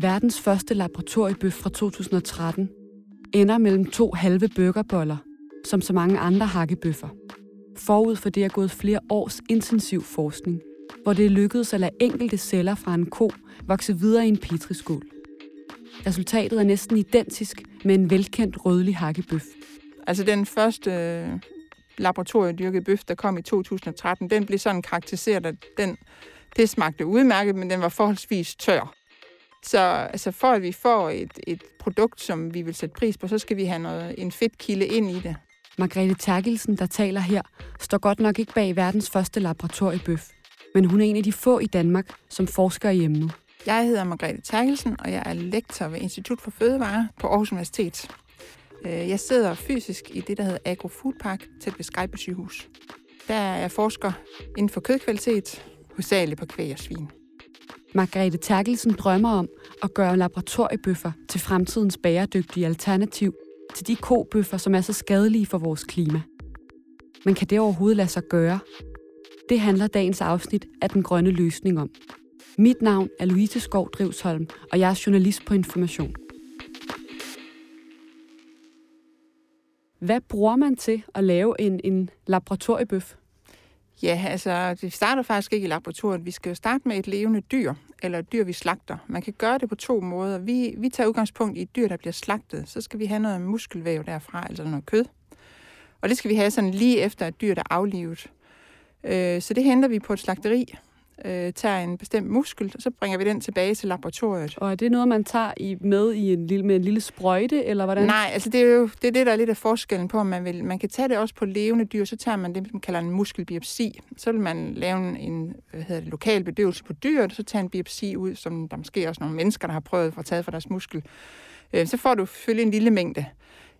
Verdens første laboratoriebøf fra 2013 ender mellem to halve burgerboller, som så mange andre hakkebøffer. Forud for det er gået flere års intensiv forskning, hvor det er lykkedes at lade enkelte celler fra en ko vokse videre i en petriskål. Resultatet er næsten identisk med en velkendt rødlig hakkebøf. Altså den første øh, laboratoriedyrkede bøf, der kom i 2013, den blev sådan karakteriseret, at den, det smagte udmærket, men den var forholdsvis tør. Så altså for at vi får et, et produkt, som vi vil sætte pris på, så skal vi have noget, en fedtkilde ind i det. Margrethe Terkelsen, der taler her, står godt nok ikke bag verdens første laboratoriebøf, men hun er en af de få i Danmark, som forsker i emnet. Jeg hedder Margrethe Terkelsen, og jeg er lektor ved Institut for Fødevare på Aarhus Universitet. Øh, jeg sidder fysisk i det, der hedder Agro Food Park, tæt ved Skype sygehus. Der er jeg forsker inden for kødkvalitet, hovedsageligt på kvæg og svin. Margrethe Terkelsen drømmer om at gøre laboratoriebøffer til fremtidens bæredygtige alternativ til de kobøffer, som er så skadelige for vores klima. Men kan det overhovedet lade sig gøre? Det handler dagens afsnit af Den Grønne Løsning om. Mit navn er Louise Skov Drivsholm, og jeg er journalist på Information. Hvad bruger man til at lave en, en laboratoriebøf? Ja, altså, vi starter faktisk ikke i laboratoriet. Vi skal jo starte med et levende dyr, eller et dyr, vi slagter. Man kan gøre det på to måder. Vi, vi tager udgangspunkt i et dyr, der bliver slagtet. Så skal vi have noget muskelvæv derfra, altså noget kød. Og det skal vi have sådan lige efter et dyr, der er aflivet. Øh, så det henter vi på et slagteri, øh, tager en bestemt muskel, og så bringer vi den tilbage til laboratoriet. Og er det noget, man tager i, med i en lille, med en lille sprøjte, eller hvordan? Nej, altså det er jo det, er det der er lidt af forskellen på, om man vil. Man kan tage det også på levende dyr, så tager man det, man kalder en muskelbiopsi. Så vil man lave en hvad hedder det, lokal bedøvelse på dyret, så tager en biopsi ud, som der måske også nogle mennesker, der har prøvet at tage fra deres muskel. Øh, så får du selvfølgelig en lille mængde.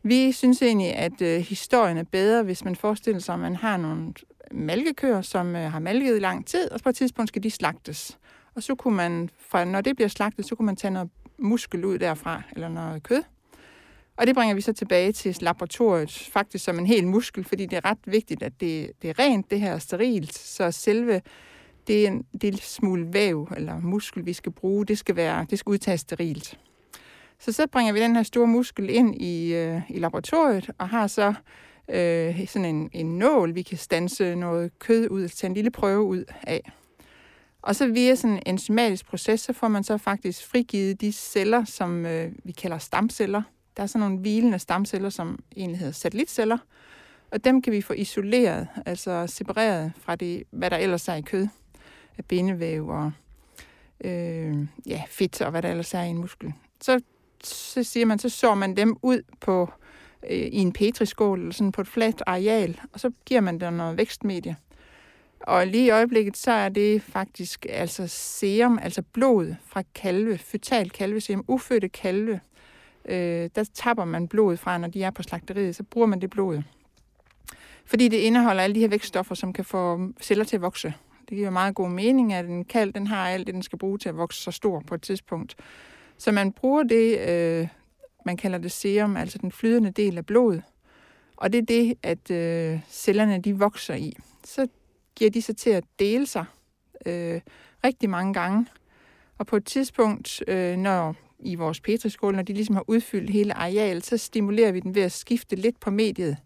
Vi synes egentlig, at øh, historien er bedre, hvis man forestiller sig, at man har nogle malkekøer, som øh, har malket i lang tid, og på et tidspunkt skal de slagtes. Og så kunne man, fra, når det bliver slagtet, så kunne man tage noget muskel ud derfra, eller noget kød. Og det bringer vi så tilbage til laboratoriet, faktisk som en hel muskel, fordi det er ret vigtigt, at det, det er rent, det her er sterilt, så selve det en lille smule væv eller muskel, vi skal bruge, det skal, være, det skal udtages sterilt. Så så bringer vi den her store muskel ind i, øh, i laboratoriet, og har så øh, sådan en, en nål, vi kan stanse noget kød ud, altså tage en lille prøve ud af. Og så via sådan en enzymatisk proces, så får man så faktisk frigivet de celler, som øh, vi kalder stamceller. Der er sådan nogle hvilende stamceller, som egentlig hedder satellitceller. Og dem kan vi få isoleret, altså separeret fra det, hvad der ellers er i kød. Af bindevæv og øh, ja, fedt og hvad der ellers er i en muskel. Så, så siger man, så sår man dem ud på øh, Øh, i en petriskål eller sådan på et fladt areal, og så giver man der noget vækstmedie. Og lige i øjeblikket, så er det faktisk altså serum, altså blod fra kalve, føtal kalveserum, ufødte kalve. Øh, der tapper man blod fra, når de er på slagteriet, så bruger man det blod. Fordi det indeholder alle de her vækststoffer, som kan få celler til at vokse. Det giver meget god mening, at en kalv den har alt det, den skal bruge til at vokse så stor på et tidspunkt. Så man bruger det øh, man kalder det serum, altså den flydende del af blodet. Og det er det, at øh, cellerne de vokser i. Så giver de sig til at dele sig øh, rigtig mange gange. Og på et tidspunkt, øh, når i vores petriskål, når de ligesom har udfyldt hele arealet, så stimulerer vi den ved at skifte lidt på mediet.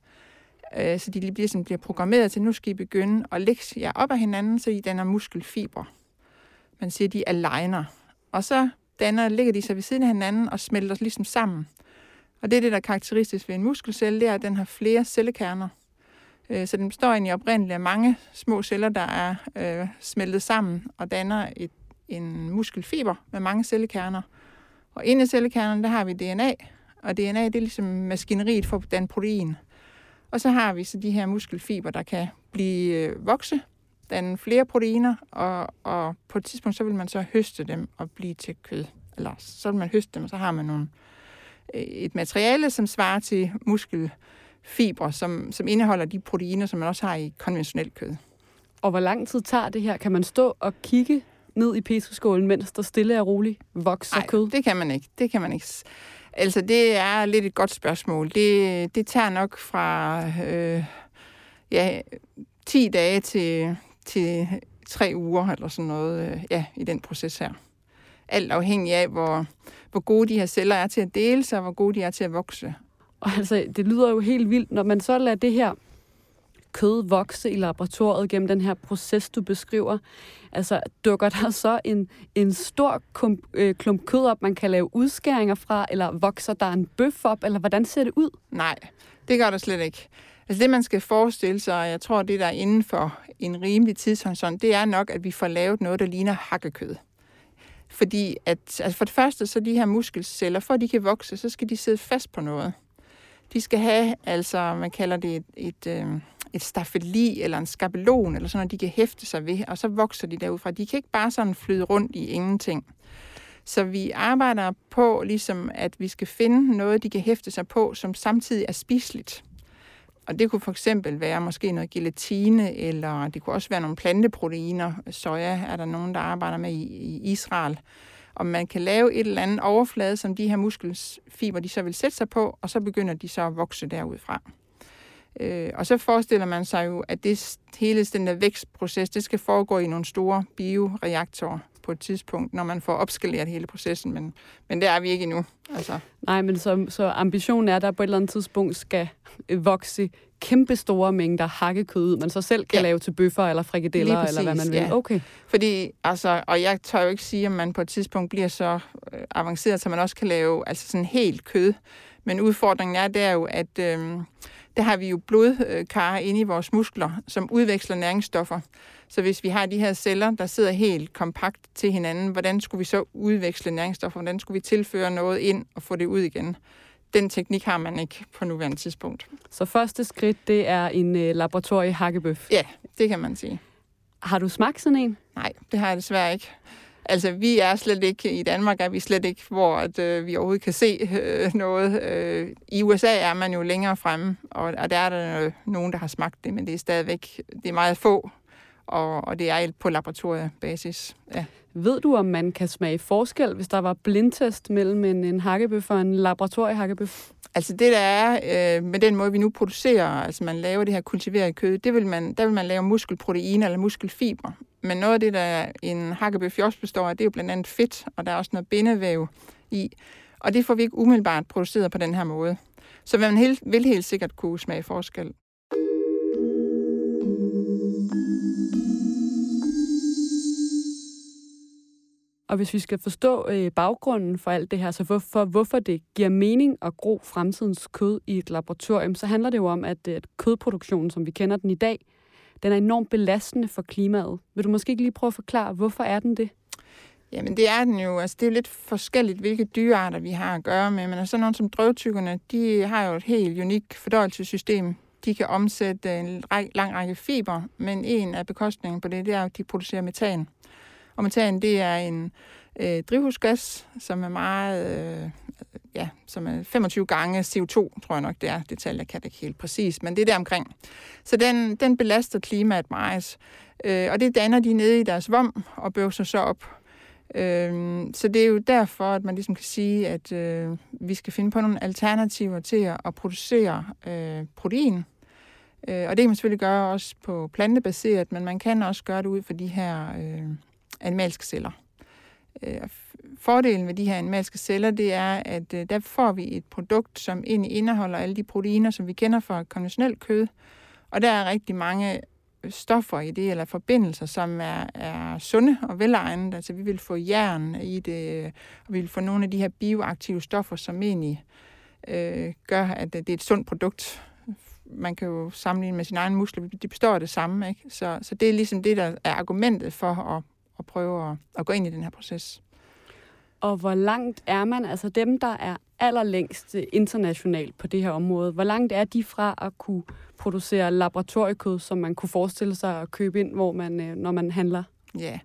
Øh, så de bliver, ligesom bliver programmeret til, nu skal I begynde at lægge jer op af hinanden, så I danner muskelfiber. Man siger, de aligner. Og så danner, ligger de sig ved siden af hinanden og smelter ligesom sammen. Og det er det, der er karakteristisk ved en muskelcelle, det er, at den har flere cellekerner. Øh, så den består egentlig oprindeligt af mange små celler, der er øh, smeltet sammen og danner et, en muskelfiber med mange cellekerner. Og inde i cellekernerne, der har vi DNA, og DNA det er ligesom maskineriet for at danne protein. Og så har vi så de her muskelfiber, der kan blive øh, vokse, danne flere proteiner, og, og på et tidspunkt, så vil man så høste dem og blive til kød. Eller så vil man høste dem, og så har man nogle, øh, et materiale, som svarer til muskelfibre, som, som indeholder de proteiner, som man også har i konventionelt kød. Og hvor lang tid tager det her? Kan man stå og kigge ned i petriskålen, mens der stille og roligt vokser Ej, kød? det kan man ikke. Det kan man ikke. Altså, det er lidt et godt spørgsmål. Det, det tager nok fra øh, ja, 10 dage til, til tre uger eller sådan noget øh, ja, i den proces her. Alt afhængig af, hvor, hvor gode de her celler er til at dele sig, og hvor gode de er til at vokse. Og altså, det lyder jo helt vildt, når man så lader det her kød vokse i laboratoriet gennem den her proces, du beskriver. Altså, dukker der så en, en stor klump, øh, klump kød op, man kan lave udskæringer fra, eller vokser der en bøf op, eller hvordan ser det ud? Nej, det gør der slet ikke. Altså det, man skal forestille sig, og jeg tror, det der er inden for en rimelig tidshorisont, det er nok, at vi får lavet noget, der ligner hakkekød. Fordi at, altså for det første, så de her muskelceller, for at de kan vokse, så skal de sidde fast på noget. De skal have, altså man kalder det et, et, øh, et stafeli eller en skabelon, eller sådan noget, de kan hæfte sig ved, og så vokser de derudfra. De kan ikke bare sådan flyde rundt i ingenting. Så vi arbejder på, ligesom at vi skal finde noget, de kan hæfte sig på, som samtidig er spiseligt. Og det kunne for eksempel være måske noget gelatine, eller det kunne også være nogle planteproteiner. Soja er der nogen, der arbejder med i, i Israel. Om man kan lave et eller andet overflade, som de her muskelfiber, de så vil sætte sig på, og så begynder de så at vokse derudfra. Øh, og så forestiller man sig jo, at det hele den der vækstproces, det skal foregå i nogle store bioreaktorer på et tidspunkt, når man får opskaleret hele processen, men, men der er vi ikke endnu. Altså. Nej, men så, så ambitionen er, at der på et eller andet tidspunkt skal vokse kæmpe store mængder hakkekød ud, man så selv kan ja. lave til bøffer eller frikadeller, præcis, eller hvad man vil. Ja. Okay. Fordi, altså, og jeg tør jo ikke sige, at man på et tidspunkt bliver så øh, avanceret, så man også kan lave altså sådan helt kød. Men udfordringen er der jo, at øh, der har vi jo blodkar inde i vores muskler, som udveksler næringsstoffer. Så hvis vi har de her celler, der sidder helt kompakt til hinanden, hvordan skulle vi så udveksle næringsstoffer? Hvordan skulle vi tilføre noget ind og få det ud igen? Den teknik har man ikke på nuværende tidspunkt. Så første skridt, det er en øh, laboratorie hakkebøf? Ja, det kan man sige. Har du smagt sådan en? Nej, det har jeg desværre ikke. Altså, vi er slet ikke, i Danmark er vi slet ikke, hvor at, øh, vi overhovedet kan se øh, noget. Øh, I USA er man jo længere fremme, og, og der er der nogen, der har smagt det, men det er stadigvæk, det er meget få, og, og det er på laboratoriebasis. Ja. Ved du, om man kan smage forskel, hvis der var blindtest mellem en, en hakkebøf og en laboratoriehakkebøf? Altså det, der er øh, med den måde, vi nu producerer, altså man laver det her kultiveret kød, det vil man, der vil man lave muskelproteiner eller muskelfiber. Men noget af det, der en hakkebøf også består af, det er jo blandt andet fedt, og der er også noget bindevæv i. Og det får vi ikke umiddelbart produceret på den her måde. Så man vil helt sikkert kunne smage forskel. Og hvis vi skal forstå øh, baggrunden for alt det her, så hvorfor, hvorfor det giver mening at gro fremtidens kød i et laboratorium, så handler det jo om, at, øh, at kødproduktionen, som vi kender den i dag, den er enormt belastende for klimaet. Vil du måske ikke lige prøve at forklare, hvorfor er den det? Jamen det er den jo. Altså, det er jo lidt forskelligt, hvilke dyrearter vi har at gøre med. Men altså, nogle som drøvtykkerne, de har jo et helt unikt fordøjelsessystem. De kan omsætte en lang række fiber, men en af bekostningen på det, det er, at de producerer metan. Og metan, det er en øh, drivhusgas, som er meget, øh, ja, som er 25 gange CO2, tror jeg nok det er. Det tal, jeg kan det ikke helt præcis, men det er der omkring. Så den, den belaster klimaet meget. Øh, og det danner de nede i deres vom og bøvser så op. Øh, så det er jo derfor, at man ligesom kan sige, at øh, vi skal finde på nogle alternativer til at, at producere øh, protein. Øh, og det kan man selvfølgelig gøre også på plantebaseret, men man kan også gøre det ud for de her øh, animalske celler. Øh, fordelen ved de her animalske celler, det er, at øh, der får vi et produkt, som egentlig indeholder alle de proteiner, som vi kender fra konventionelt kød. Og der er rigtig mange stoffer i det, eller forbindelser, som er, er sunde og velegnede. Altså vi vil få jern i det, øh, og vi vil få nogle af de her bioaktive stoffer, som egentlig øh, gør, at det er et sundt produkt. Man kan jo sammenligne med sine egne muskler, de består af det samme. Ikke? Så, så det er ligesom det, der er argumentet for at at prøve at, at gå ind i den her proces. Og hvor langt er man, altså dem, der er allerlængst internationalt på det her område, hvor langt er de fra at kunne producere laboratoriekød, som man kunne forestille sig at købe ind, hvor man, øh, når man handler? Ja,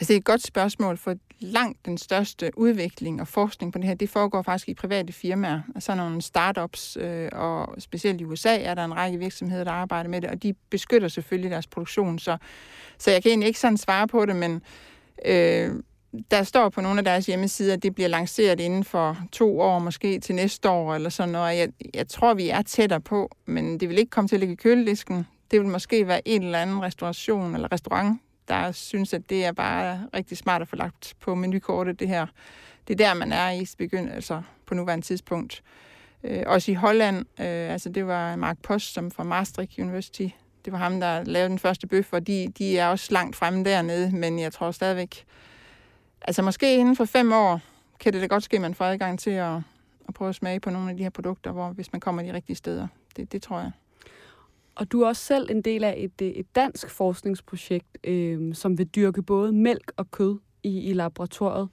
altså det er et godt spørgsmål, for langt den største udvikling og forskning på det her, det foregår faktisk i private firmaer, altså nogle startups, øh, og specielt i USA er der en række virksomheder, der arbejder med det, og de beskytter selvfølgelig deres produktion, så, så jeg kan egentlig ikke sådan svare på det, men øh, der står på nogle af deres hjemmesider, at det bliver lanceret inden for to år, måske til næste år, eller sådan noget. Jeg, jeg tror, vi er tættere på, men det vil ikke komme til at ligge i køledisken. Det vil måske være en eller anden restauration eller restaurant, der synes, at det er bare rigtig smart at få lagt på menukortet, det her. Det er der, man er i begyndt, altså på nuværende tidspunkt. Øh, også i Holland, øh, altså det var Mark Post, som fra Maastricht University, det var ham, der lavede den første bøf, og de, de er også langt fremme dernede, men jeg tror stadigvæk, altså måske inden for fem år, kan det da godt ske, at man får adgang til at, at prøve at smage på nogle af de her produkter, hvor, hvis man kommer de rigtige steder. Det, det tror jeg. Og du er også selv en del af et, øh, et dansk forskningsprojekt, øh, som vil dyrke både mælk og kød i, i laboratoriet.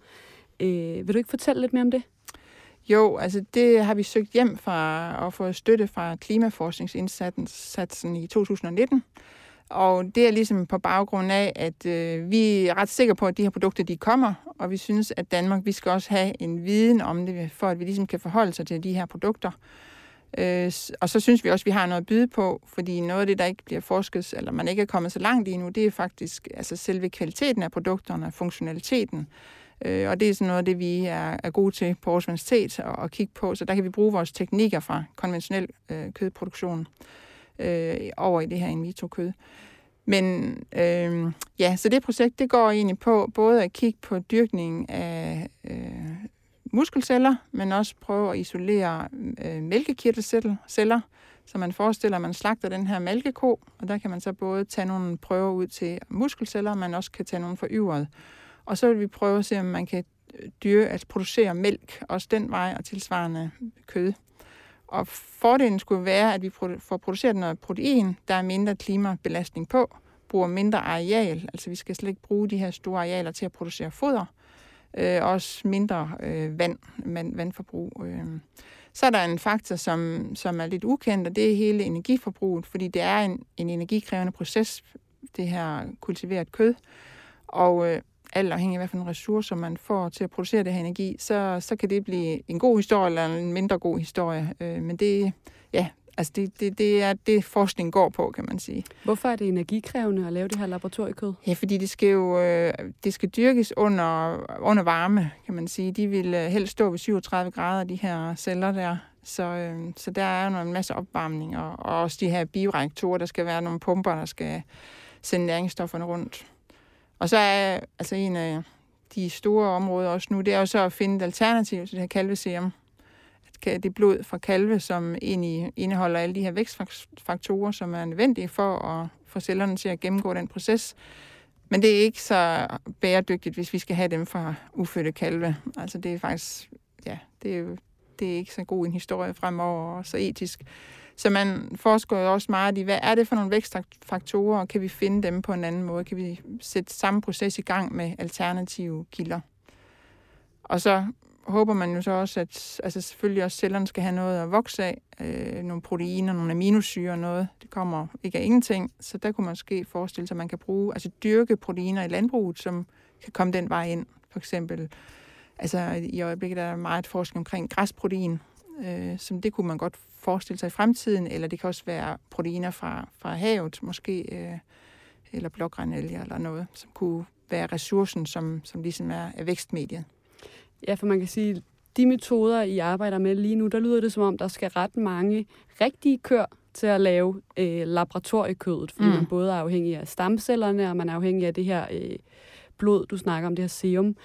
Øh, vil du ikke fortælle lidt mere om det? Jo, altså det har vi søgt hjem fra og fået støtte fra klimaforskningsindsatsen i 2019. Og det er ligesom på baggrund af, at øh, vi er ret sikre på, at de her produkter, de kommer, og vi synes, at Danmark, vi skal også have en viden om det, for at vi ligesom kan forholde sig til de her produkter. Øh, og så synes vi også, at vi har noget at byde på, fordi noget af det, der ikke bliver forsket, eller man ikke er kommet så langt i nu, det er faktisk altså selve kvaliteten af produkterne, funktionaliteten. Øh, og det er sådan noget af det, vi er, er gode til på vores universitet at, at kigge på. Så der kan vi bruge vores teknikker fra konventionel øh, kødproduktion øh, over i det her in vitro kød. Men øh, ja, så det projekt, det går egentlig på både at kigge på dyrkning af øh, muskelceller, men også prøve at isolere øh, mælkekirtelceller, så man forestiller, at man slagter den her mælkeko, og der kan man så både tage nogle prøver ud til muskelceller, men også kan tage nogle for yveret. Og så vil vi prøve at se, om man kan øh, dyre, altså producere mælk, også den vej, og tilsvarende kød. Og fordelen skulle være, at vi får produceret noget protein, der er mindre klimabelastning på, bruger mindre areal, altså vi skal slet ikke bruge de her store arealer til at producere foder, øh, også mindre øh, vand, vand, vandforbrug. Øh. Så er der en faktor, som, som er lidt ukendt, og det er hele energiforbruget, fordi det er en, en energikrævende proces, det her kultiveret kød. Og øh, alt afhængig af, hvilke ressourcer man får til at producere det her energi, så, så kan det blive en god historie eller en mindre god historie. Øh, men det, ja, altså det, det, det er det, forskning går på, kan man sige. Hvorfor er det energikrævende at lave det her laboratoriekød? Ja, fordi det skal jo øh, det skal dyrkes under, under varme, kan man sige. De vil øh, helst stå ved 37 grader, de her celler der. Så, øh, så der er jo en masse opvarmning, og, og også de her bioreaktorer, der skal være nogle pumper, der skal sende næringsstofferne rundt. Og så er altså en af de store områder også nu, det er jo så at finde et alternativ til det her kalveserum. Øh, det blod fra kalve, som egentlig indeholder alle de her vækstfaktorer, som er nødvendige for at få cellerne til at gennemgå den proces. Men det er ikke så bæredygtigt, hvis vi skal have dem fra ufødte kalve. Altså det er faktisk, ja, det er jo det er ikke så god en historie fremover og så etisk. Så man forsker jo også meget i, hvad er det for nogle vækstfaktorer, og kan vi finde dem på en anden måde? Kan vi sætte samme proces i gang med alternative kilder? Og så håber man jo så også, at altså selvfølgelig også cellerne skal have noget at vokse af, øh, nogle proteiner, nogle aminosyre og noget. Det kommer ikke af ingenting, så der kunne man måske forestille sig, at man kan bruge, altså dyrke proteiner i landbruget, som kan komme den vej ind. For eksempel, altså i øjeblikket er der meget forskning omkring græsprotein, øh, som det kunne man godt forestille sig i fremtiden, eller det kan også være proteiner fra, fra havet, måske, øh, eller blågranelje eller noget, som kunne være ressourcen, som, som ligesom er, er vækstmediet. Ja, for man kan sige, de metoder, I arbejder med lige nu, der lyder det som om, der skal ret mange rigtige kør til at lave øh, laboratoriekødet, fordi mm. man både er afhængig af stamcellerne, og man er afhængig af det her øh, blod, du snakker om, det her serum.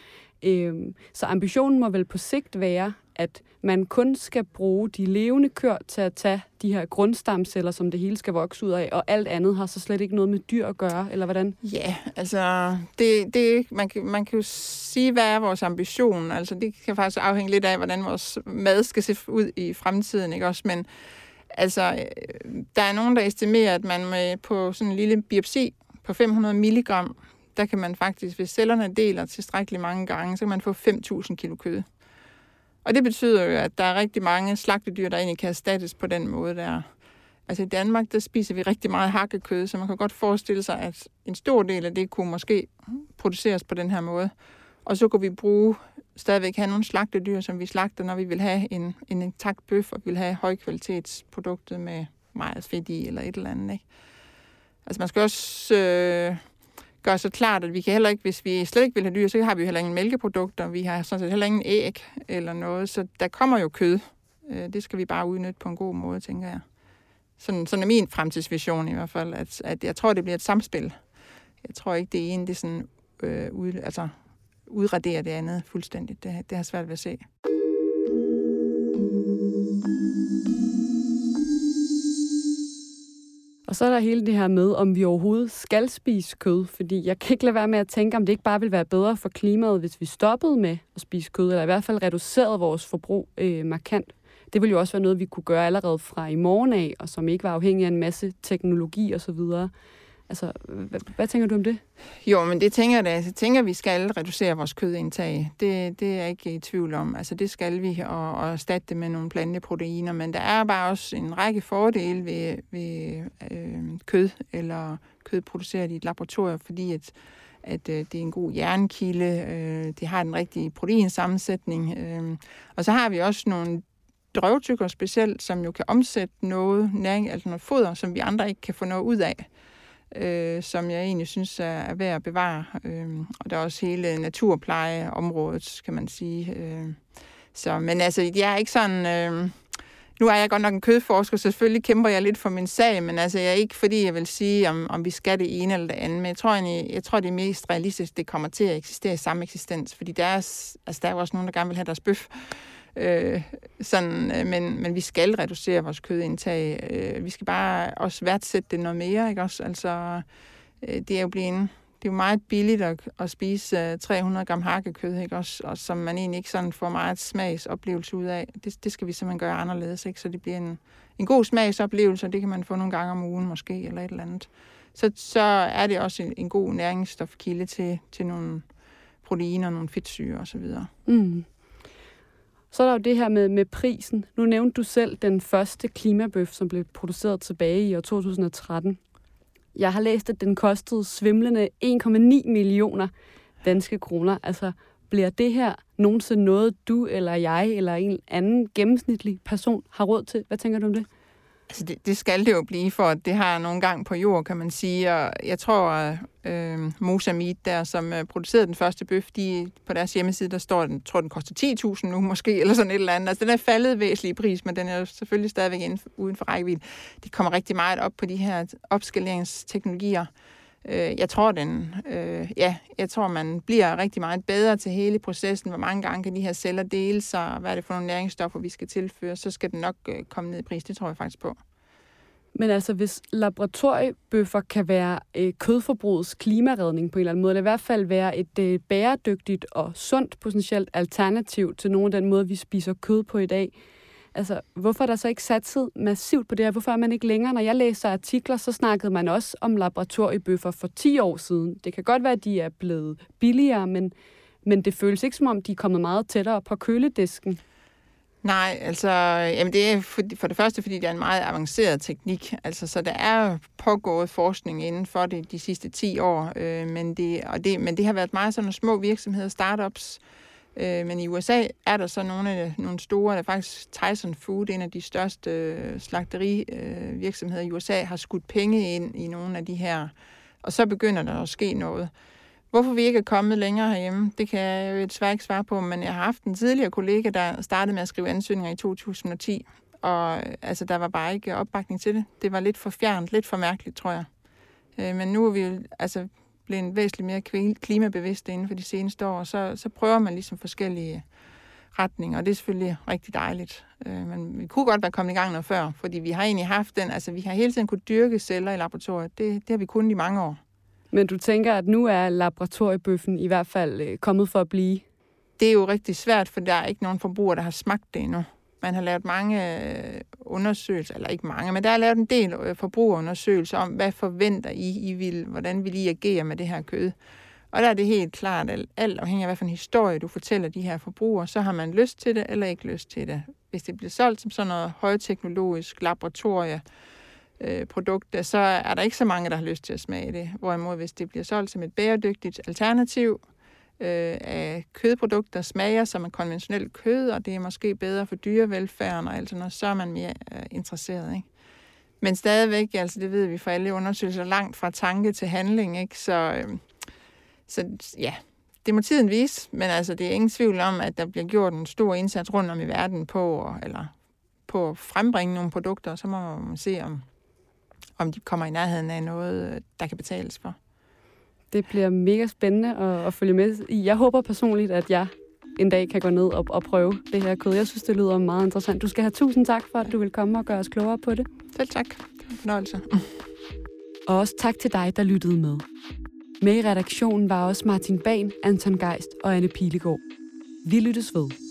Øh, så ambitionen må vel på sigt være, at man kun skal bruge de levende køer til at tage de her grundstamceller, som det hele skal vokse ud af, og alt andet har så slet ikke noget med dyr at gøre, eller hvordan? Ja, altså, det, det, man, kan, man kan jo sige, hvad er vores ambition. Altså, det kan faktisk afhænge lidt af, hvordan vores mad skal se ud i fremtiden, ikke også? Men altså, øh, der er nogen, der estimerer, at man med, på sådan en lille biopsi på 500 milligram, der kan man faktisk, hvis cellerne deler tilstrækkeligt mange gange, så kan man få 5.000 kilo kød. Og det betyder jo, at der er rigtig mange slagtedyr, der egentlig kan erstattes på den måde der. Altså i Danmark, der spiser vi rigtig meget hakkekød, så man kan godt forestille sig, at en stor del af det kunne måske produceres på den her måde. Og så kunne vi bruge, stadigvæk have nogle slagtedyr, som vi slagter, når vi vil have en, en intakt bøf, og vi vil have højkvalitetsproduktet med meget fedt i, eller et eller andet. Ikke? Altså man skal også øh, gør så klart, at vi kan heller ikke, hvis vi slet ikke vil have dyr, så har vi heller ingen mælkeprodukter, vi har sådan set heller ingen æg eller noget, så der kommer jo kød. Øh, det skal vi bare udnytte på en god måde, tænker jeg. Sådan, sådan er min fremtidsvision i hvert fald, at, at jeg tror, det bliver et samspil jeg tror ikke, det ene det sådan, øh, ud, altså, udraderer det andet fuldstændigt. Det, det har svært ved at se. Og så er der hele det her med, om vi overhovedet skal spise kød, fordi jeg kan ikke lade være med at tænke, om det ikke bare vil være bedre for klimaet, hvis vi stoppede med at spise kød, eller i hvert fald reducerede vores forbrug øh, markant. Det ville jo også være noget, vi kunne gøre allerede fra i morgen af, og som ikke var afhængig af en masse teknologi osv. Altså, hvad, hvad tænker du om det? Jo, men det tænker jeg altså, Jeg tænker, at vi skal reducere vores kødindtag. Det, det er jeg ikke i tvivl om. Altså, det skal vi, og, og erstatte det med nogle planteproteiner. Men der er bare også en række fordele ved, ved øh, kød, eller kød produceret i et laboratorium, fordi at, at øh, det er en god jernkilde, øh, det har den rigtige proteinsammensætning. Øh, og så har vi også nogle drøvtykker specielt, som jo kan omsætte noget næring, altså noget foder, som vi andre ikke kan få noget ud af øh, som jeg egentlig synes er, er værd at bevare. Øh, og der er også hele naturplejeområdet, kan man sige. Øh, så, men altså, jeg er ikke sådan... Øh, nu er jeg godt nok en kødforsker, så selvfølgelig kæmper jeg lidt for min sag, men altså, jeg er ikke fordi, jeg vil sige, om, om vi skal det ene eller det andet. Men jeg tror, jeg, jeg tror det er mest realistisk, det kommer til at eksistere i samme eksistens. Fordi der er, altså, der er jo også nogen, der gerne vil have deres bøf. Øh, sådan, øh, men, men vi skal reducere vores kødindtag. Øh, vi skal bare også værdsætte det noget mere. Ikke? Også, altså, øh, det er jo blevet det er jo meget billigt at, at spise øh, 300 gram hakkekød, ikke? Også, og som man egentlig ikke sådan får meget smagsoplevelse ud af. Det, det skal vi simpelthen gøre anderledes, ikke? så det bliver en, en god smagsoplevelse, og det kan man få nogle gange om ugen måske, eller et eller andet. Så, så er det også en, en god næringsstofkilde til, til nogle proteiner, nogle fedtsyre osv. Mm. Så er der jo det her med, med prisen. Nu nævnte du selv den første klimabøf, som blev produceret tilbage i år 2013. Jeg har læst, at den kostede svimlende 1,9 millioner danske kroner. Altså, bliver det her nogensinde noget, du eller jeg eller en anden gennemsnitlig person har råd til? Hvad tænker du om det? Altså det, det skal det jo blive, for det har nogle gang på jord, kan man sige. Og jeg tror, øh, Mosamid der, som øh, producerede den første bøf, de, på deres hjemmeside, der står, den, tror den koster 10.000 nu måske, eller sådan et eller andet. Altså den er faldet væsentligt i pris, men den er jo selvfølgelig stadigvæk inden uden for rækkevidde. Det kommer rigtig meget op på de her opskaleringsteknologier. Øh, Øh, jeg tror, den, øh, ja, jeg tror, man bliver rigtig meget bedre til hele processen. Hvor mange gange kan de her celler dele sig? Hvad er det for nogle næringsstoffer, vi skal tilføre? Så skal den nok øh, komme ned i pris. Det tror jeg faktisk på. Men altså, hvis laboratoriebøffer kan være øh, kødforbrugets klimaredning på en eller anden måde, eller i hvert fald være et øh, bæredygtigt og sundt potentielt alternativ til nogle af den måde, vi spiser kød på i dag, altså, hvorfor er der så ikke satset massivt på det her? Hvorfor er man ikke længere? Når jeg læser artikler, så snakkede man også om laboratoriebøffer for 10 år siden. Det kan godt være, at de er blevet billigere, men, men det føles ikke som om, de er kommet meget tættere på køledisken. Nej, altså, jamen det er for, for det første, fordi det er en meget avanceret teknik. Altså, så der er pågået forskning inden for det de sidste 10 år, øh, men, det, og det, men det har været meget sådan nogle små virksomheder, startups, øh, Øh, men i USA er der så nogle, af, nogle store, der faktisk Tyson Food, en af de største øh, slagterivirksomheder øh, i USA, har skudt penge ind i nogle af de her, og så begynder der at ske noget. Hvorfor vi ikke er kommet længere herhjemme, det kan jeg jo desværre ikke svare på, men jeg har haft en tidligere kollega, der startede med at skrive ansøgninger i 2010, og altså, der var bare ikke opbakning til det. Det var lidt for fjernt, lidt for mærkeligt, tror jeg. Øh, men nu er vi altså blevet væsentligt mere klimabevidste inden for de seneste år, så, så prøver man ligesom forskellige retninger, og det er selvfølgelig rigtig dejligt. Øh, men vi kunne godt være kommet i gang noget før, fordi vi har egentlig haft den, altså vi har hele tiden kunne dyrke celler i laboratoriet. Det, det har vi kunnet i mange år. Men du tænker, at nu er laboratoriebøffen i hvert fald øh, kommet for at blive? Det er jo rigtig svært, for der er ikke nogen forbrugere, der har smagt det endnu. Man har lavet mange øh, undersøgelser, eller ikke mange, men der er lavet en del øh, forbrugerundersøgelser om, hvad forventer I, I vil, hvordan vil I agere med det her kød. Og der er det helt klart, at alt afhængig af, hvad for en historie du fortæller de her forbrugere, så har man lyst til det eller ikke lyst til det. Hvis det bliver solgt som sådan noget højteknologisk laboratorie, øh, produkt, så er der ikke så mange, der har lyst til at smage det. Hvorimod hvis det bliver solgt som et bæredygtigt alternativ øh, af kødprodukter, smager som en konventionel kød, og det er måske bedre for dyrevelfærden og alt sådan noget, så er man mere øh, interesseret. Ikke? Men stadigvæk, altså det ved vi fra alle undersøgelser, langt fra tanke til handling, ikke? Så, øh, så ja, det må tiden vise, men altså det er ingen tvivl om, at der bliver gjort en stor indsats rundt om i verden på, og, eller på at frembringe nogle produkter, så må man se, om, om de kommer i nærheden af noget, øh, der kan betales for. Det bliver mega spændende at, at følge med i. Jeg håber personligt, at jeg en dag kan gå ned og, og prøve det her kød. Jeg synes, det lyder meget interessant. Du skal have tusind tak for, at du vil komme og gøre os klogere på det. Selv tak. Det var en fornøjelse. Og også tak til dig, der lyttede med. Med i redaktionen var også Martin Ban, Anton Geist og Anne Pilegaard. Vi lyttes ved.